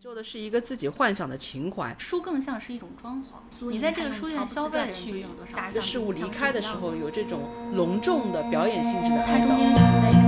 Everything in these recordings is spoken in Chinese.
救的是一个自己幻想的情怀。书更像是一种装潢，你在这个书店消费去一个事物离开的时候，有这种隆重的表演性质的它中间存在着。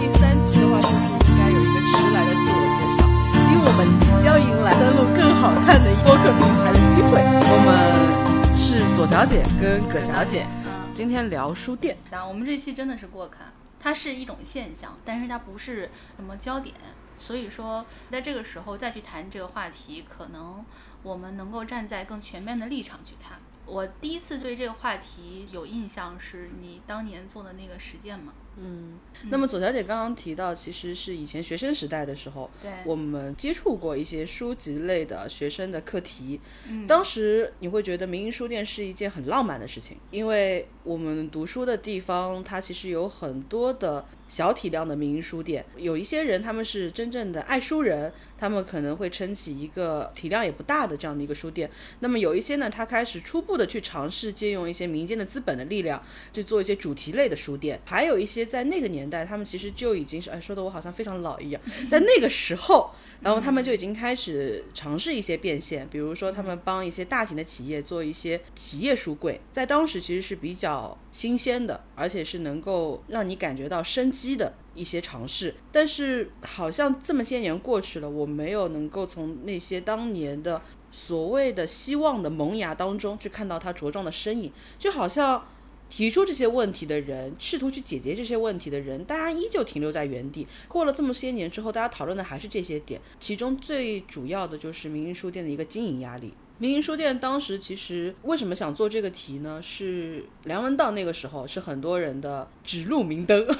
第三期的话，就是应该有一个迟来的自我介绍？因为我们即将迎来登录更好看的播客平台的机会。我们是左小姐跟葛小姐，今天聊书店。啊，我们这期真的是过看，它是一种现象，但是它不是什么焦点。所以说，在这个时候再去谈这个话题，可能我们能够站在更全面的立场去看。我第一次对这个话题有印象，是你当年做的那个实践嘛？嗯，那么左小姐刚刚提到，其实是以前学生时代的时候，对，我们接触过一些书籍类的学生的课题。嗯，当时你会觉得民营书店是一件很浪漫的事情，因为我们读书的地方，它其实有很多的小体量的民营书店。有一些人他们是真正的爱书人，他们可能会撑起一个体量也不大的这样的一个书店。那么有一些呢，他开始初步的去尝试借用一些民间的资本的力量，去做一些主题类的书店。还有一些。在那个年代，他们其实就已经是哎，说的我好像非常老一样。在那个时候，然后他们就已经开始尝试一些变现，比如说他们帮一些大型的企业做一些企业书柜，在当时其实是比较新鲜的，而且是能够让你感觉到生机的一些尝试。但是好像这么些年过去了，我没有能够从那些当年的所谓的希望的萌芽当中去看到它茁壮的身影，就好像。提出这些问题的人，试图去解决这些问题的人，大家依旧停留在原地。过了这么些年之后，大家讨论的还是这些点。其中最主要的就是民营书店的一个经营压力。民营书店当时其实为什么想做这个题呢？是梁文道那个时候是很多人的指路明灯。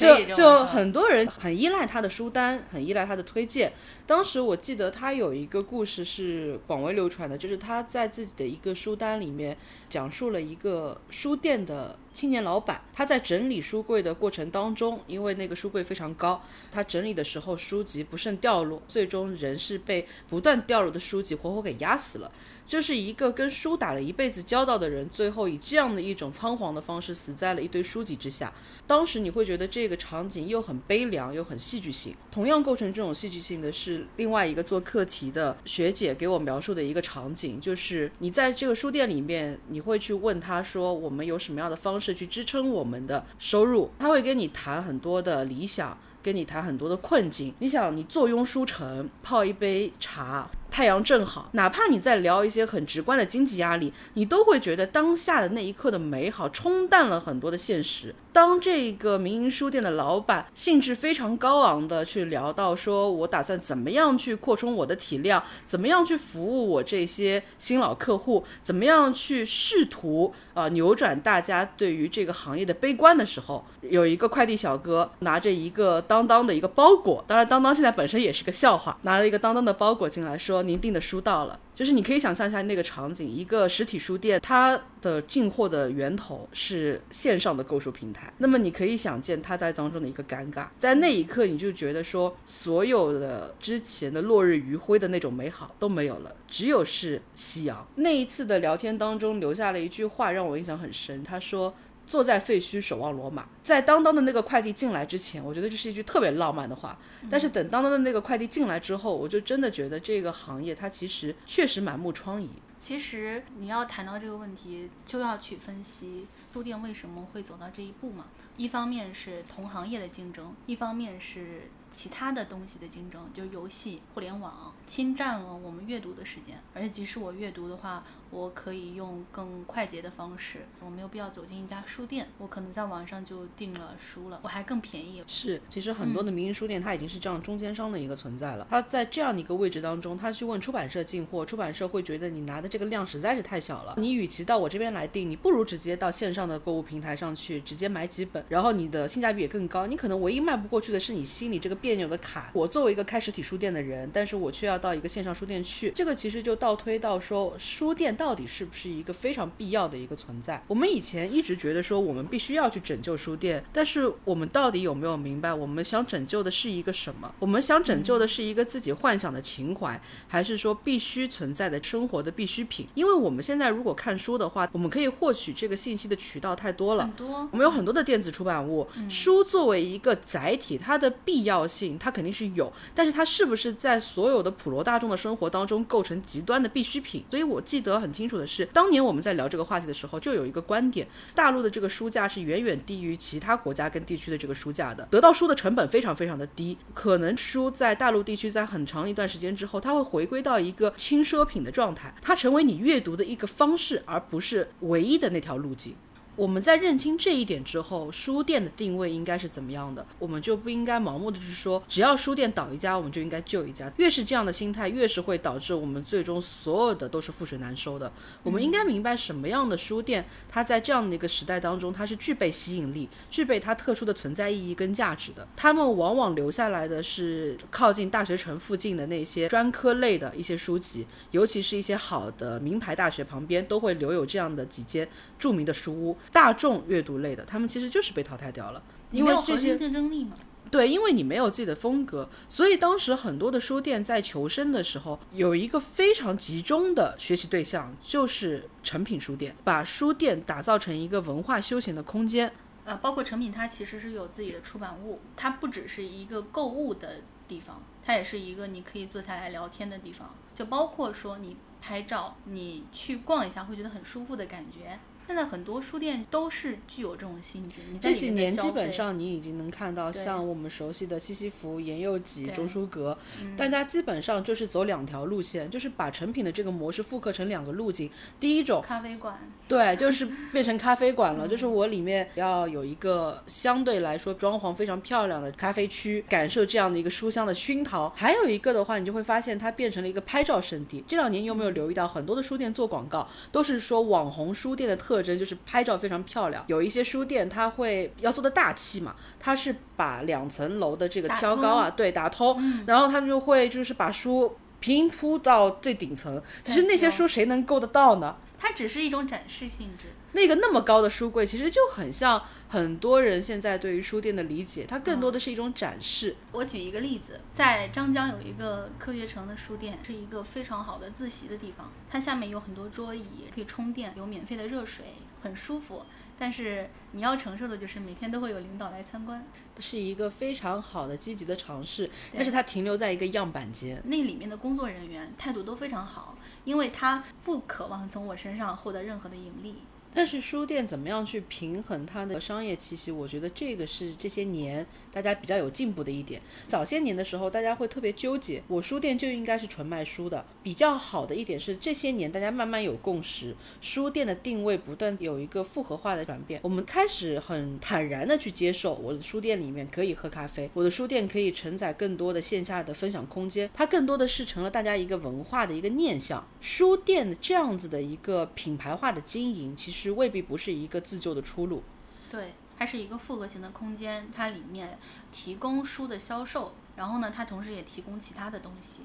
就就很多人很依赖他的书单，很依赖他的推荐。当时我记得他有一个故事是广为流传的，就是他在自己的一个书单里面讲述了一个书店的青年老板，他在整理书柜的过程当中，因为那个书柜非常高，他整理的时候书籍不慎掉落，最终人是被不断掉落的书籍活活给压死了。就是一个跟书打了一辈子交道的人，最后以这样的一种仓皇的方式死在了一堆书籍之下。当时你会觉得这个场景又很悲凉又很戏剧性。同样构成这种戏剧性的是另外一个做课题的学姐给我描述的一个场景，就是你在这个书店里面，你会去问他说我们有什么样的方是去支撑我们的收入，他会跟你谈很多的理想，跟你谈很多的困境。你想，你坐拥书城，泡一杯茶。太阳正好，哪怕你在聊一些很直观的经济压力，你都会觉得当下的那一刻的美好冲淡了很多的现实。当这个民营书店的老板兴致非常高昂的去聊到说，我打算怎么样去扩充我的体量，怎么样去服务我这些新老客户，怎么样去试图啊扭转大家对于这个行业的悲观的时候，有一个快递小哥拿着一个当当的一个包裹，当然当当现在本身也是个笑话，拿了一个当当的包裹进来，说。您订的书到了，就是你可以想象一下那个场景：一个实体书店，它的进货的源头是线上的购书平台。那么你可以想见它在当中的一个尴尬，在那一刻你就觉得说，所有的之前的落日余晖的那种美好都没有了，只有是夕阳。那一次的聊天当中留下了一句话让我印象很深，他说。坐在废墟守望罗马，在当当的那个快递进来之前，我觉得这是一句特别浪漫的话。但是等当当的那个快递进来之后，我就真的觉得这个行业它其实确实满目疮痍。其实你要谈到这个问题，就要去分析书店为什么会走到这一步嘛。一方面是同行业的竞争，一方面是。其他的东西的竞争，就是游戏、互联网侵占了我们阅读的时间。而且，即使我阅读的话，我可以用更快捷的方式，我没有必要走进一家书店，我可能在网上就订了书了，我还更便宜。是，其实很多的民营书店，它已经是这样中间商的一个存在了。它在这样的一个位置当中，他去问出版社进货，出版社会觉得你拿的这个量实在是太小了。你与其到我这边来订，你不如直接到线上的购物平台上去直接买几本，然后你的性价比也更高。你可能唯一迈不过去的是你心里这个。别扭的卡，我作为一个开实体书店的人，但是我却要到一个线上书店去，这个其实就倒推到说，书店到底是不是一个非常必要的一个存在？我们以前一直觉得说，我们必须要去拯救书店，但是我们到底有没有明白，我们想拯救的是一个什么？我们想拯救的是一个自己幻想的情怀，还是说必须存在的生活的必需品？因为我们现在如果看书的话，我们可以获取这个信息的渠道太多了，很多，我们有很多的电子出版物，书作为一个载体，它的必要。性，它肯定是有，但是它是不是在所有的普罗大众的生活当中构成极端的必需品？所以我记得很清楚的是，当年我们在聊这个话题的时候，就有一个观点，大陆的这个书价是远远低于其他国家跟地区的这个书价的，得到书的成本非常非常的低，可能书在大陆地区在很长一段时间之后，它会回归到一个轻奢品的状态，它成为你阅读的一个方式，而不是唯一的那条路径。我们在认清这一点之后，书店的定位应该是怎么样的？我们就不应该盲目的去说，只要书店倒一家，我们就应该救一家。越是这样的心态，越是会导致我们最终所有的都是覆水难收的。我们应该明白什么样的书店，它在这样的一个时代当中，它是具备吸引力、具备它特殊的存在意义跟价值的。他们往往留下来的是靠近大学城附近的那些专科类的一些书籍，尤其是一些好的名牌大学旁边都会留有这样的几间著名的书屋。大众阅读类的，他们其实就是被淘汰掉了，因为这些竞争力嘛。对，因为你没有自己的风格，所以当时很多的书店在求生的时候，有一个非常集中的学习对象，就是成品书店，把书店打造成一个文化休闲的空间。呃，包括成品，它其实是有自己的出版物，它不只是一个购物的地方，它也是一个你可以坐下来聊天的地方，就包括说你拍照，你去逛一下会觉得很舒服的感觉。现在很多书店都是具有这种性质。这几年基本上你已经能看到，像我们熟悉的西西弗、言佑吉、钟书阁，大家基本上就是走两条路线，就是把成品的这个模式复刻成两个路径。第一种，咖啡馆，对，就是变成咖啡馆了，就是我里面要有一个相对来说装潢非常漂亮的咖啡区，感受这样的一个书香的熏陶。还有一个的话，你就会发现它变成了一个拍照圣地。这两年你有没有留意到，很多的书店做广告都是说网红书店的特。特征就是拍照非常漂亮，有一些书店它会要做的大气嘛，它是把两层楼的这个挑高啊，对，打通，然后他们就会就是把书平铺到最顶层。其实那些书谁能够得到呢？它只是一种展示性质。那个那么高的书柜，其实就很像很多人现在对于书店的理解，它更多的是一种展示。我举一个例子，在张江有一个科学城的书店，是一个非常好的自习的地方。它下面有很多桌椅，可以充电，有免费的热水，很舒服。但是你要承受的就是每天都会有领导来参观，是一个非常好的积极的尝试。但是它停留在一个样板间，那里面的工作人员态度都非常好，因为他不渴望从我身上获得任何的盈利。但是书店怎么样去平衡它的商业气息？我觉得这个是这些年大家比较有进步的一点。早些年的时候，大家会特别纠结，我书店就应该是纯卖书的。比较好的一点是，这些年大家慢慢有共识，书店的定位不断有一个复合化的转变。我们开始很坦然的去接受，我的书店里面可以喝咖啡，我的书店可以承载更多的线下的分享空间。它更多的是成了大家一个文化的一个念想。书店这样子的一个品牌化的经营，其实。是未必不是一个自救的出路，对，它是一个复合型的空间，它里面提供书的销售，然后呢，它同时也提供其他的东西，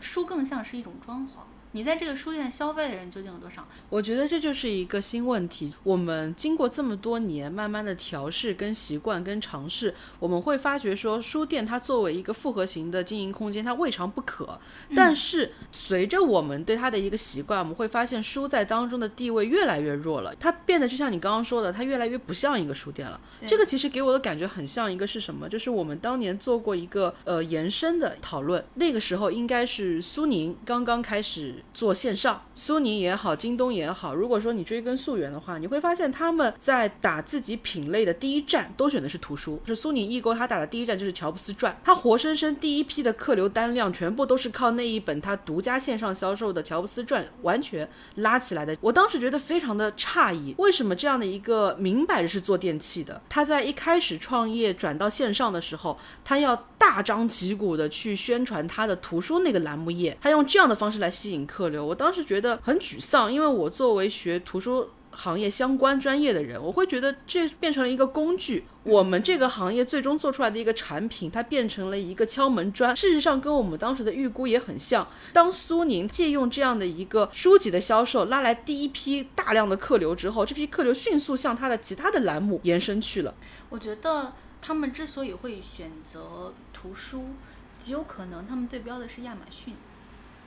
书更像是一种装潢。你在这个书店消费的人究竟有多少？我觉得这就是一个新问题。我们经过这么多年慢慢的调试、跟习惯、跟尝试，我们会发觉说，书店它作为一个复合型的经营空间，它未尝不可。但是随着我们对它的一个习惯，我们会发现书在当中的地位越来越弱了。它变得就像你刚刚说的，它越来越不像一个书店了。这个其实给我的感觉很像一个是什么？就是我们当年做过一个呃延伸的讨论，那个时候应该是苏宁刚刚开始。做线上，苏宁也好，京东也好，如果说你追根溯源的话，你会发现他们在打自己品类的第一站都选的是图书。是苏宁易购，他打的第一站就是《乔布斯传》，他活生生第一批的客流单量全部都是靠那一本他独家线上销售的《乔布斯传》完全拉起来的。我当时觉得非常的诧异，为什么这样的一个明摆着是做电器的，他在一开始创业转到线上的时候，他要大张旗鼓的去宣传他的图书那个栏目页，他用这样的方式来吸引客流。我当时觉得很沮丧，因为我作为学图书行业相关专业的人，我会觉得这变成了一个工具。我们这个行业最终做出来的一个产品，它变成了一个敲门砖。事实上，跟我们当时的预估也很像。当苏宁借用这样的一个书籍的销售，拉来第一批大量的客流之后，这批客流迅速向它的其他的栏目延伸去了。我觉得他们之所以会选择图书，极有可能他们对标的是亚马逊。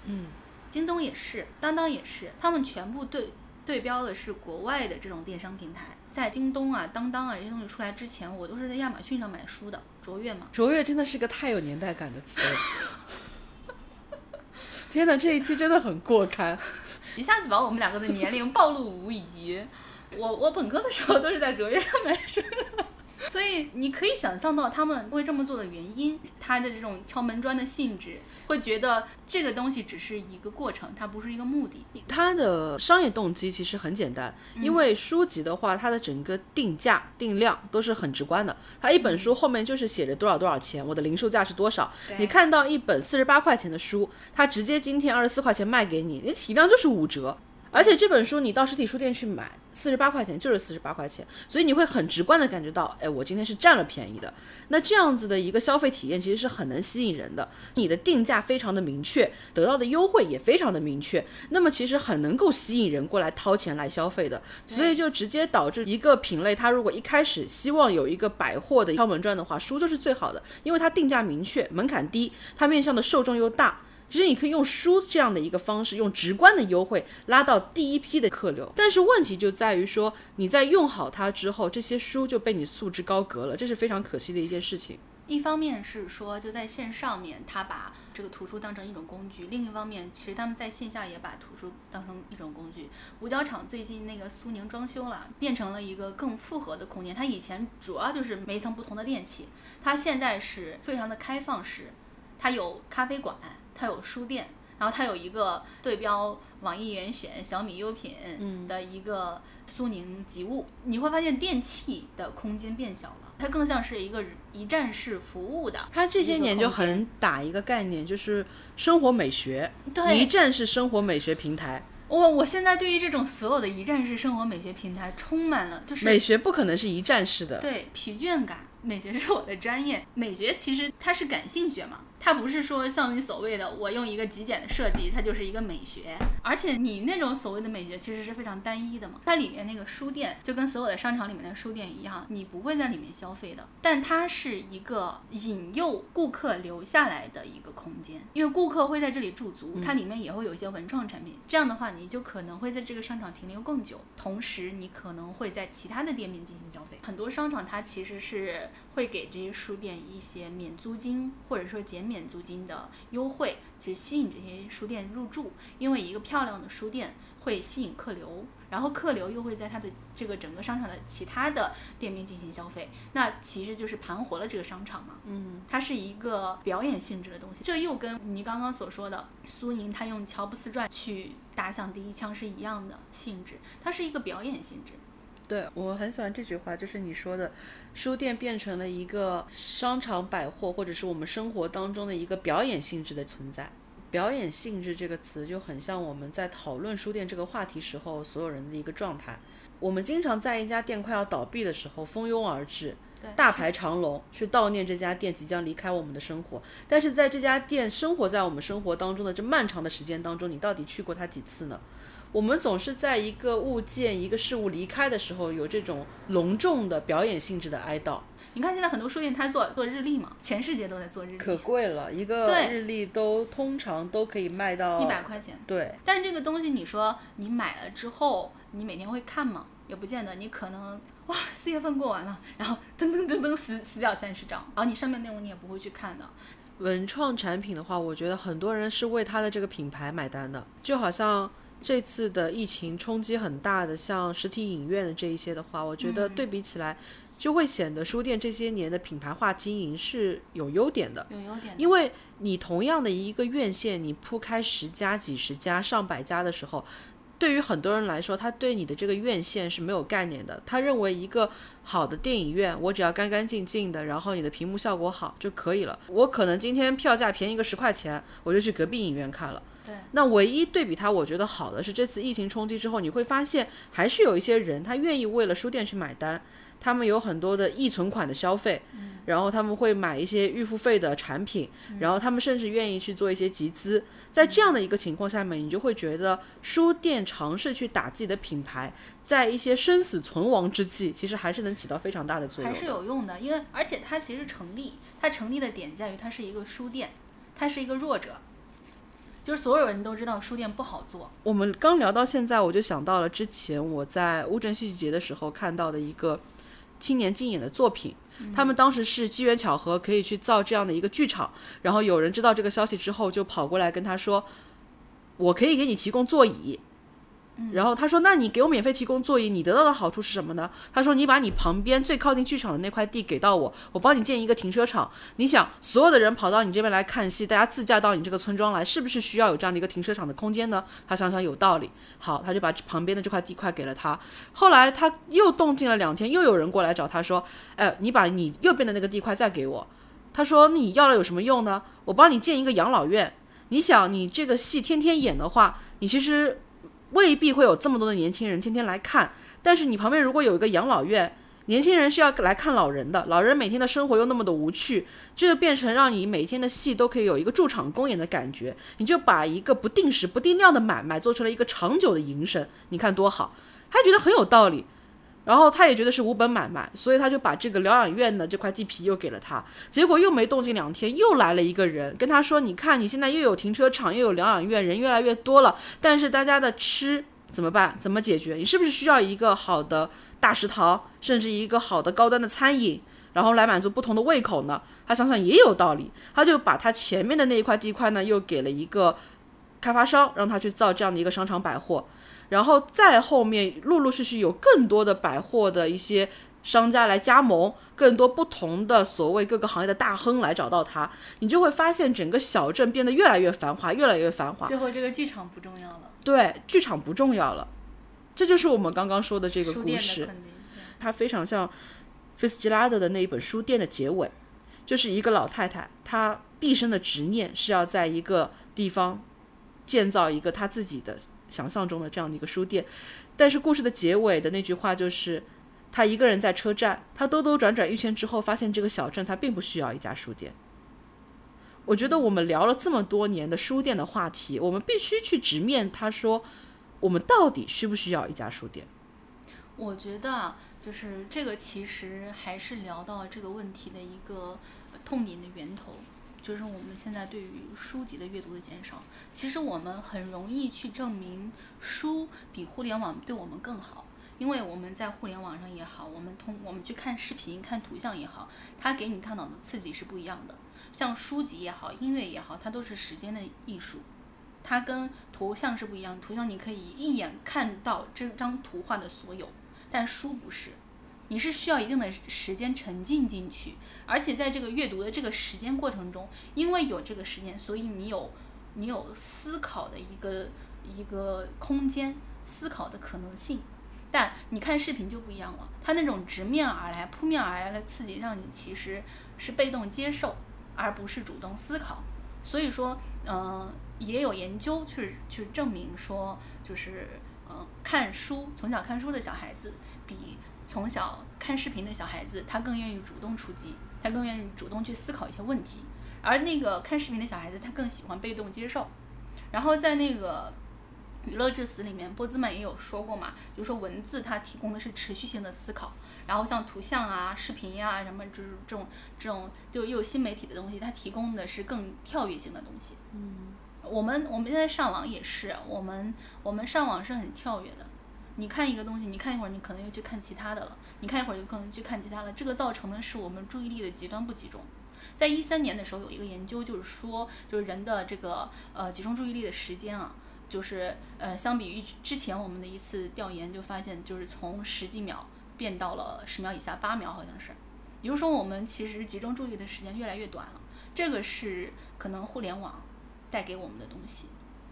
嗯。京东也是，当当也是，他们全部对对标的是国外的这种电商平台。在京东啊、当当啊这些东西出来之前，我都是在亚马逊上买书的。卓越嘛。卓越真的是个太有年代感的词了。天哪，这一期真的很过刊。一下子把我们两个的年龄暴露无遗。我我本科的时候都是在卓越上买书的，所以你可以想象到他们会这么做的原因，他的这种敲门砖的性质，会觉得这个东西只是一个过程，它不是一个目的。它的商业动机其实很简单，因为书籍的话，它的整个定价定量都是很直观的。它一本书后面就是写着多少多少钱，我的零售价是多少。你看到一本四十八块钱的书，它直接今天二十四块钱卖给你，你体量就是五折。而且这本书你到实体书店去买，四十八块钱就是四十八块钱，所以你会很直观的感觉到，哎，我今天是占了便宜的。那这样子的一个消费体验其实是很能吸引人的。你的定价非常的明确，得到的优惠也非常的明确，那么其实很能够吸引人过来掏钱来消费的。所以就直接导致一个品类，它如果一开始希望有一个百货的敲门砖的话，书就是最好的，因为它定价明确，门槛低，它面向的受众又大。其实你可以用书这样的一个方式，用直观的优惠拉到第一批的客流。但是问题就在于说，你在用好它之后，这些书就被你束之高阁了，这是非常可惜的一件事情。一方面是说，就在线上面，他把这个图书当成一种工具；另一方面，其实他们在线下也把图书当成一种工具。五角场最近那个苏宁装修了，变成了一个更复合的空间。它以前主要就是每一层不同的电器，它现在是非常的开放式，它有咖啡馆。它有书店，然后它有一个对标网易严选、小米优品的一个苏宁集物，你会发现电器的空间变小了，它更像是一个一站式服务的。它这些年就很打一个概念，就是生活美学，对，一站式生活美学平台。我我现在对于这种所有的一站式生活美学平台充满了，就是美学不可能是一站式的，对，疲倦感。美学是我的专业，美学其实它是感性学嘛。它不是说像你所谓的我用一个极简的设计，它就是一个美学。而且你那种所谓的美学其实是非常单一的嘛。它里面那个书店就跟所有的商场里面的书店一样，你不会在里面消费的。但它是一个引诱顾客留下来的一个空间，因为顾客会在这里驻足，它里面也会有一些文创产品。这样的话，你就可能会在这个商场停留更久，同时你可能会在其他的店面进行消费。很多商场它其实是会给这些书店一些免租金或者说减。免租金的优惠，去吸引这些书店入驻，因为一个漂亮的书店会吸引客流，然后客流又会在它的这个整个商场的其他的店面进行消费，那其实就是盘活了这个商场嘛。嗯，它是一个表演性质的东西，这又跟你刚刚所说的苏宁他用乔布斯传去打响第一枪是一样的性质，它是一个表演性质。对我很喜欢这句话，就是你说的，书店变成了一个商场百货，或者是我们生活当中的一个表演性质的存在。表演性质这个词就很像我们在讨论书店这个话题时候所有人的一个状态。我们经常在一家店快要倒闭的时候蜂拥而至，大排长龙去悼念这家店即将离开我们的生活。但是在这家店生活在我们生活当中的这漫长的时间当中，你到底去过它几次呢？我们总是在一个物件、一个事物离开的时候，有这种隆重的表演性质的哀悼。你看，现在很多书店它做做日历嘛，全世界都在做日历，可贵了，一个日历都通常都可以卖到一百块钱。对，但这个东西，你说你买了之后，你每天会看吗？也不见得。你可能哇，四月份过完了，然后噔噔噔噔死死掉三十张，然后你上面内容你也不会去看的。文创产品的话，我觉得很多人是为它的这个品牌买单的，就好像。这次的疫情冲击很大的，像实体影院的这一些的话，我觉得对比起来，就会显得书店这些年的品牌化经营是有优点的。有优点，因为你同样的一个院线，你铺开十家、几十家、上百家的时候，对于很多人来说，他对你的这个院线是没有概念的。他认为一个好的电影院，我只要干干净净的，然后你的屏幕效果好就可以了。我可能今天票价便宜个十块钱，我就去隔壁影院看了。那唯一对比它，我觉得好的是这次疫情冲击之后，你会发现还是有一些人他愿意为了书店去买单，他们有很多的易存款的消费，然后他们会买一些预付费的产品，然后他们甚至愿意去做一些集资。在这样的一个情况下面，你就会觉得书店尝试去打自己的品牌，在一些生死存亡之际，其实还是能起到非常大的作用，还是有用的。因为而且它其实成立，它成立的点在于它是一个书店，它是一个弱者。就是所有人都知道书店不好做。我们刚聊到现在，我就想到了之前我在乌镇戏剧节的时候看到的一个青年竞演的作品。他们当时是机缘巧合可以去造这样的一个剧场，然后有人知道这个消息之后，就跑过来跟他说：“我可以给你提供座椅。”然后他说：“那你给我免费提供座椅，你得到的好处是什么呢？”他说：“你把你旁边最靠近剧场的那块地给到我，我帮你建一个停车场。你想，所有的人跑到你这边来看戏，大家自驾到你这个村庄来，是不是需要有这样的一个停车场的空间呢？”他想想有道理，好，他就把旁边的这块地块给了他。后来他又动静了两天，又有人过来找他说：“哎，你把你右边的那个地块再给我。”他说：“你要了有什么用呢？我帮你建一个养老院。你想，你这个戏天天演的话，你其实……”未必会有这么多的年轻人天天来看，但是你旁边如果有一个养老院，年轻人是要来看老人的，老人每天的生活又那么的无趣，这就变成让你每天的戏都可以有一个驻场公演的感觉，你就把一个不定时不定量的买卖做成了一个长久的营生，你看多好，他觉得很有道理。然后他也觉得是无本买卖，所以他就把这个疗养院的这块地皮又给了他。结果又没动静两天，又来了一个人跟他说：“你看，你现在又有停车场，又有疗养院，人越来越多了，但是大家的吃怎么办？怎么解决？你是不是需要一个好的大食堂，甚至一个好的高端的餐饮，然后来满足不同的胃口呢？”他想想也有道理，他就把他前面的那一块地块呢，又给了一个开发商，让他去造这样的一个商场百货。然后再后面，陆陆续续有更多的百货的一些商家来加盟，更多不同的所谓各个行业的大亨来找到他，你就会发现整个小镇变得越来越繁华，越来越繁华。最后，这个剧场不重要了。对，剧场不重要了，这就是我们刚刚说的这个故事。它非常像菲斯吉拉德的那一本书店的结尾，就是一个老太太，她毕生的执念是要在一个地方建造一个她自己的。想象中的这样的一个书店，但是故事的结尾的那句话就是，他一个人在车站，他兜兜转转一圈之后，发现这个小镇他并不需要一家书店。我觉得我们聊了这么多年的书店的话题，我们必须去直面他说，我们到底需不需要一家书店？我觉得啊就是这个，其实还是聊到这个问题的一个痛点的源头。就是我们现在对于书籍的阅读的减少，其实我们很容易去证明书比互联网对我们更好，因为我们在互联网上也好，我们通我们去看视频、看图像也好，它给你大脑的刺激是不一样的。像书籍也好，音乐也好，它都是时间的艺术，它跟图像是不一样。图像你可以一眼看到这张图画的所有，但书不是。你是需要一定的时间沉浸进去，而且在这个阅读的这个时间过程中，因为有这个时间，所以你有你有思考的一个一个空间，思考的可能性。但你看视频就不一样了，它那种直面而来、扑面而来的刺激，让你其实是被动接受，而不是主动思考。所以说，嗯，也有研究去去证明说，就是嗯，看书从小看书的小孩子比。从小看视频的小孩子，他更愿意主动出击，他更愿意主动去思考一些问题，而那个看视频的小孩子，他更喜欢被动接受。然后在那个《娱乐至死》里面，波兹曼也有说过嘛，就说文字它提供的是持续性的思考，然后像图像啊、视频呀什么，就是这种这种就又有新媒体的东西，它提供的是更跳跃性的东西。嗯，我们我们现在上网也是，我们我们上网是很跳跃的。你看一个东西，你看一会儿，你可能又去看其他的了。你看一会儿，就可能去看其他了。这个造成的是我们注意力的极端不集中。在一三年的时候，有一个研究，就是说，就是人的这个呃集中注意力的时间啊，就是呃相比于之前我们的一次调研，就发现就是从十几秒变到了十秒以下，八秒好像是。也就是说，我们其实集中注意的时间越来越短了。这个是可能互联网带给我们的东西。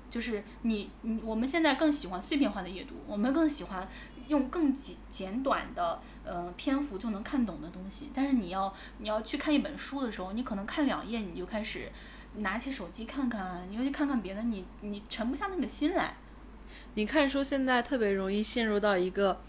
就是你你我们现在更喜欢碎片化的阅读，我们更喜欢用更简简短的呃篇幅就能看懂的东西。但是你要你要去看一本书的时候，你可能看两页你就开始拿起手机看看，你要去看看别的，你你沉不下那个心来。你看书现在特别容易陷入到一个，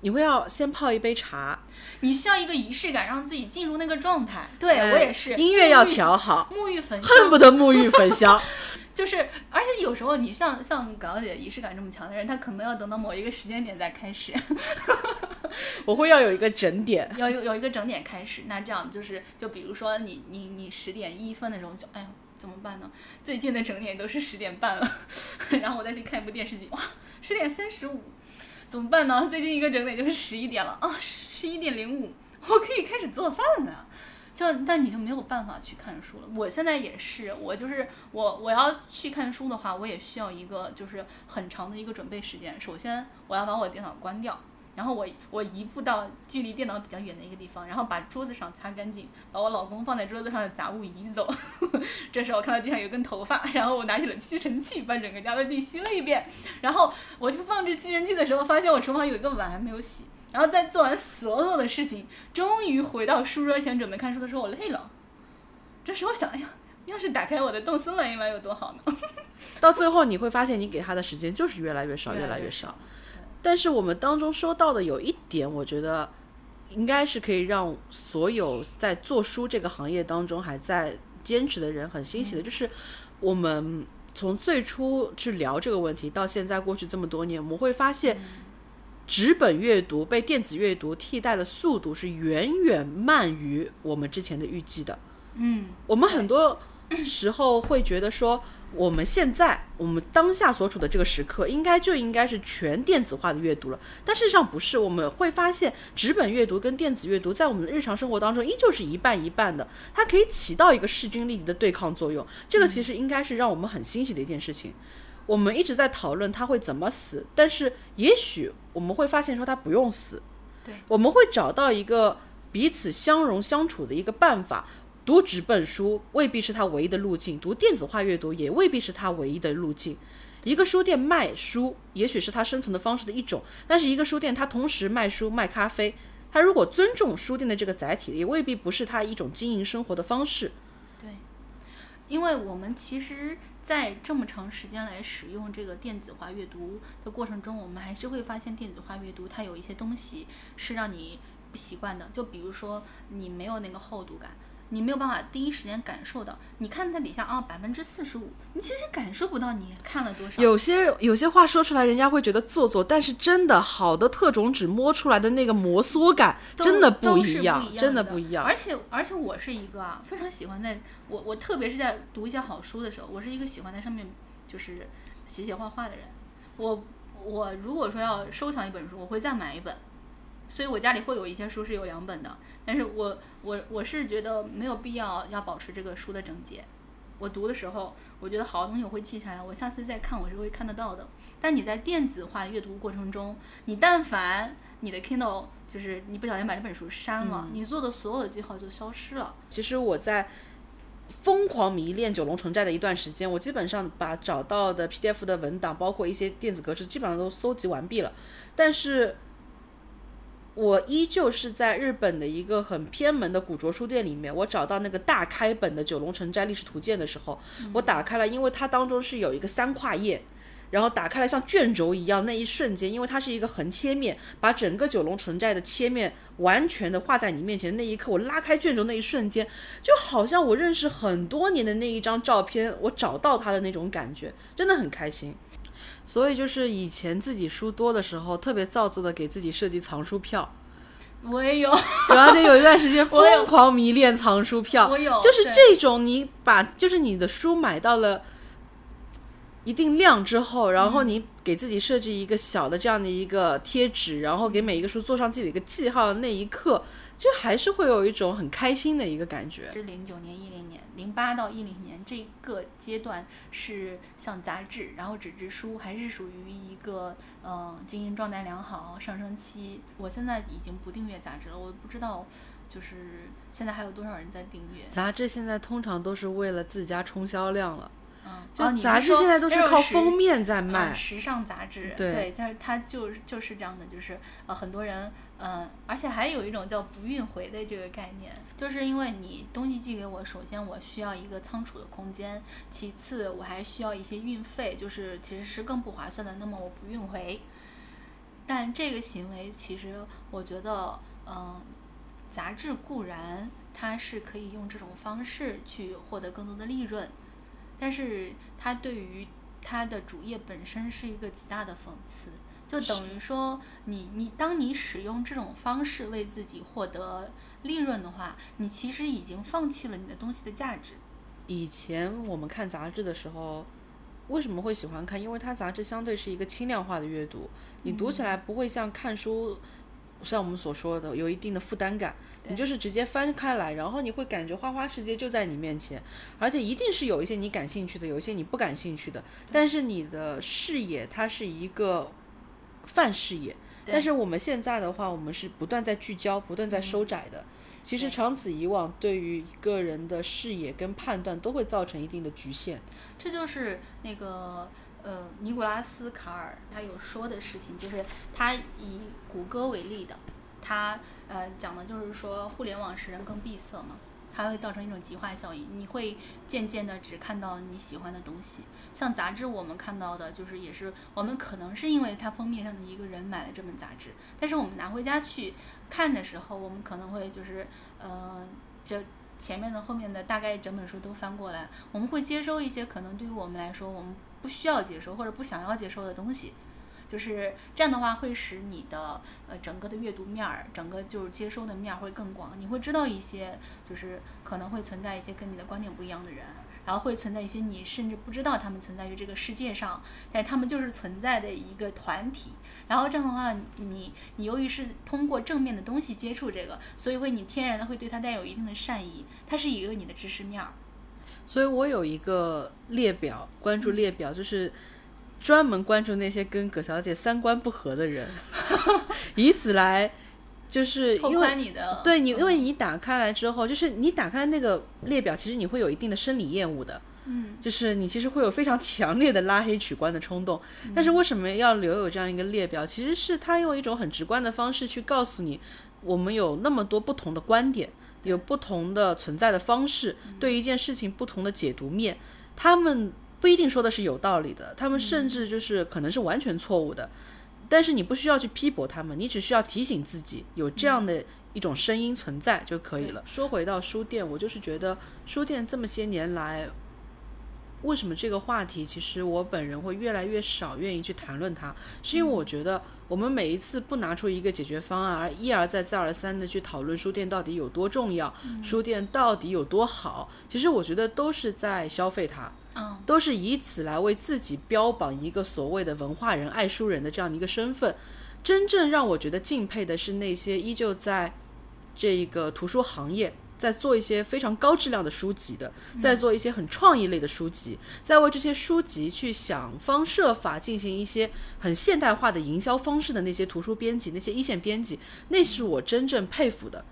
你会要先泡一杯茶，你需要一个仪式感，让自己进入那个状态。对我也是，音乐要调好，沐浴粉恨不得沐浴焚香。就是，而且有时候你像像港姐仪式感这么强的人，他可能要等到某一个时间点再开始。我会要有一个整点，要有有一个整点开始。那这样就是，就比如说你你你十点一分的时候就，哎呀怎么办呢？最近的整点都是十点半了，然后我再去看一部电视剧，哇，十点三十五，怎么办呢？最近一个整点就是十一点了啊，十一点零五。我可以开始做饭了。就但你就没有办法去看书了。我现在也是，我就是我我要去看书的话，我也需要一个就是很长的一个准备时间。首先我要把我电脑关掉，然后我我移步到距离电脑比较远的一个地方，然后把桌子上擦干净，把我老公放在桌子上的杂物移走。这时候我看到地上有根头发，然后我拿起了吸尘器，把整个家的地吸了一遍。然后我去放置吸尘器的时候，发现我厨房有一个碗还没有洗。然后在做完所有的事情，终于回到书桌前准备看书的时候，我累了。这时候想，哎呀，要是打开我的动森玩一玩有多好呢？到最后你会发现，你给他的时间就是越来越少，越来越少。但是我们当中说到的有一点，我觉得应该是可以让所有在做书这个行业当中还在坚持的人很欣喜的，就是我们从最初去聊这个问题到现在过去这么多年，我们会发现。纸本阅读被电子阅读替代的速度是远远慢于我们之前的预计的。嗯，我们很多时候会觉得说，我们现在我们当下所处的这个时刻，应该就应该是全电子化的阅读了。但事实上不是，我们会发现纸本阅读跟电子阅读在我们的日常生活当中依旧是一半一半的，它可以起到一个势均力敌的对抗作用。这个其实应该是让我们很欣喜的一件事情。我们一直在讨论他会怎么死，但是也许我们会发现说他不用死，对，我们会找到一个彼此相容相处的一个办法。读纸本书未必是他唯一的路径，读电子化阅读也未必是他唯一的路径。一个书店卖书，也许是他生存的方式的一种，但是一个书店它同时卖书卖咖啡，他如果尊重书店的这个载体，也未必不是他一种经营生活的方式。对，因为我们其实。在这么长时间来使用这个电子化阅读的过程中，我们还是会发现电子化阅读它有一些东西是让你不习惯的，就比如说你没有那个厚度感。你没有办法第一时间感受到，你看它底下啊百分之四十五，你其实感受不到你看了多少。有些有些话说出来，人家会觉得做作，但是真的好的特种纸摸出来的那个摩挲感，真的不一样，真的不一样。而且而且我是一个啊，非常喜欢在我我特别是在读一些好书的时候，我是一个喜欢在上面就是写写画画的人。我我如果说要收藏一本书，我会再买一本。所以我家里会有一些书是有两本的，但是我我我是觉得没有必要要保持这个书的整洁。我读的时候，我觉得好的东西我会记下来，我下次再看我是会看得到的。但你在电子化阅读过程中，你但凡你的 Kindle 就是你不小心把这本书删了，你做的所有的记号就消失了。其实我在疯狂迷恋九龙城寨的一段时间，我基本上把找到的 PDF 的文档，包括一些电子格式，基本上都搜集完毕了，但是。我依旧是在日本的一个很偏门的古着书店里面，我找到那个大开本的《九龙城寨历史图鉴》的时候，我打开了，因为它当中是有一个三跨页，然后打开了像卷轴一样，那一瞬间，因为它是一个横切面，把整个九龙城寨的切面完全的画在你面前，那一刻，我拉开卷轴那一瞬间，就好像我认识很多年的那一张照片，我找到它的那种感觉，真的很开心。所以就是以前自己书多的时候，特别造作的给自己设计藏书票。我也有，然后就有一段时间疯狂迷恋藏书票。我有，就是这种你把就是你的书买到了一定量之后，然后你给自己设置一个小的这样的一个贴纸，然后给每一个书做上自己的一个记号的那一刻，就还是会有一种很开心的一个感觉。是零九年一零年。零八到一零年这个阶段是像杂志，然后纸质书还是属于一个呃经营状态良好上升期。我现在已经不订阅杂志了，我不知道就是现在还有多少人在订阅杂志。现在通常都是为了自家冲销量了。嗯，就杂志现在都是靠封面在卖，时尚杂志。对，但是它就是就是这样的，就是呃很多人嗯，而且还有一种叫不运回的这个概念，就是因为你东西寄给我，首先我需要一个仓储的空间，其次我还需要一些运费，就是其实是更不划算的。那么我不运回，但这个行为其实我觉得，嗯，杂志固然它是可以用这种方式去获得更多的利润。但是它对于它的主业本身是一个极大的讽刺，就等于说你你当你使用这种方式为自己获得利润的话，你其实已经放弃了你的东西的价值。以前我们看杂志的时候，为什么会喜欢看？因为它杂志相对是一个轻量化的阅读，你读起来不会像看书。像我们所说的有一定的负担感，你就是直接翻开来，然后你会感觉花花世界就在你面前，而且一定是有一些你感兴趣的，有一些你不感兴趣的，但是你的视野它是一个泛视野。但是我们现在的话，我们是不断在聚焦，不断在收窄的。其实长此以往，对于一个人的视野跟判断都会造成一定的局限。这就是那个呃，尼古拉斯卡尔他有说的事情，就是他以谷歌为例的，他呃讲的就是说互联网使人更闭塞嘛。它会造成一种极化效应，你会渐渐的只看到你喜欢的东西。像杂志，我们看到的就是也是我们可能是因为它封面上的一个人买了这本杂志，但是我们拿回家去看的时候，我们可能会就是，呃，就前面的、后面的大概整本书都翻过来，我们会接收一些可能对于我们来说我们不需要接收或者不想要接收的东西。就是这样的话，会使你的呃整个的阅读面儿，整个就是接收的面儿会更广。你会知道一些，就是可能会存在一些跟你的观点不一样的人，然后会存在一些你甚至不知道他们存在于这个世界上，但是他们就是存在的一个团体。然后这样的话，你你由于是通过正面的东西接触这个，所以会你天然的会对它带有一定的善意。它是一个你的知识面儿。所以我有一个列表，关注列表就是。专门关注那些跟葛小姐三观不合的人，以此来就是因为你的对你，因为你打开来之后，就是你打开那个列表，其实你会有一定的生理厌恶的，嗯，就是你其实会有非常强烈的拉黑取关的冲动。但是为什么要留有这样一个列表？其实是他用一种很直观的方式去告诉你，我们有那么多不同的观点，有不同的存在的方式，对一件事情不同的解读面，他们。不一定说的是有道理的，他们甚至就是可能是完全错误的，但是你不需要去批驳他们，你只需要提醒自己有这样的一种声音存在就可以了。说回到书店，我就是觉得书店这么些年来，为什么这个话题其实我本人会越来越少愿意去谈论它，是因为我觉得我们每一次不拿出一个解决方案，而一而再再而三的去讨论书店到底有多重要，书店到底有多好，其实我觉得都是在消费它。嗯，都是以此来为自己标榜一个所谓的文化人、爱书人的这样的一个身份。真正让我觉得敬佩的是那些依旧在这个图书行业在做一些非常高质量的书籍的，在做一些很创意类的书籍，在为这些书籍去想方设法进行一些很现代化的营销方式的那些图书编辑、那些一线编辑，那是我真正佩服的。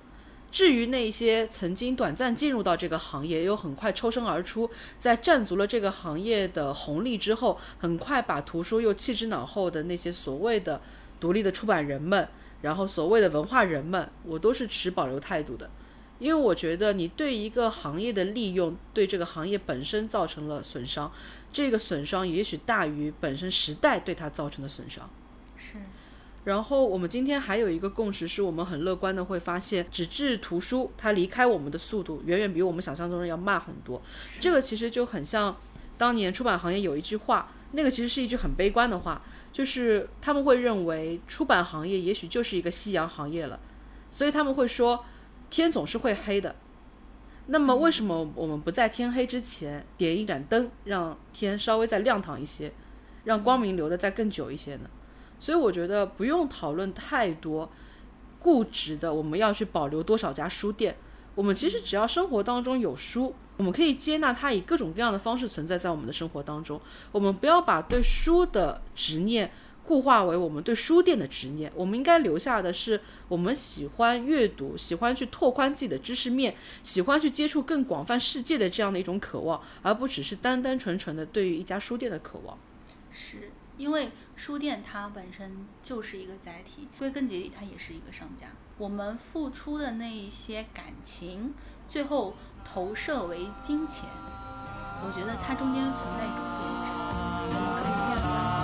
至于那些曾经短暂进入到这个行业，又很快抽身而出，在占足了这个行业的红利之后，很快把图书又弃之脑后的那些所谓的独立的出版人们，然后所谓的文化人们，我都是持保留态度的，因为我觉得你对一个行业的利用，对这个行业本身造成了损伤，这个损伤也许大于本身时代对它造成的损伤。是。然后我们今天还有一个共识，是我们很乐观的会发现，纸质图书它离开我们的速度远远比我们想象中的要慢很多。这个其实就很像当年出版行业有一句话，那个其实是一句很悲观的话，就是他们会认为出版行业也许就是一个夕阳行业了，所以他们会说天总是会黑的。那么为什么我们不在天黑之前点一盏灯，让天稍微再亮堂一些，让光明留的再更久一些呢？所以我觉得不用讨论太多固执的，我们要去保留多少家书店。我们其实只要生活当中有书，我们可以接纳它以各种各样的方式存在在我们的生活当中。我们不要把对书的执念固化为我们对书店的执念。我们应该留下的是我们喜欢阅读、喜欢去拓宽自己的知识面、喜欢去接触更广泛世界的这样的一种渴望，而不只是单单纯纯的对于一家书店的渴望。是。因为书店它本身就是一个载体，归根结底它也是一个商家。我们付出的那一些感情，最后投射为金钱，我觉得它中间存在一种变质，我们可以这样关系。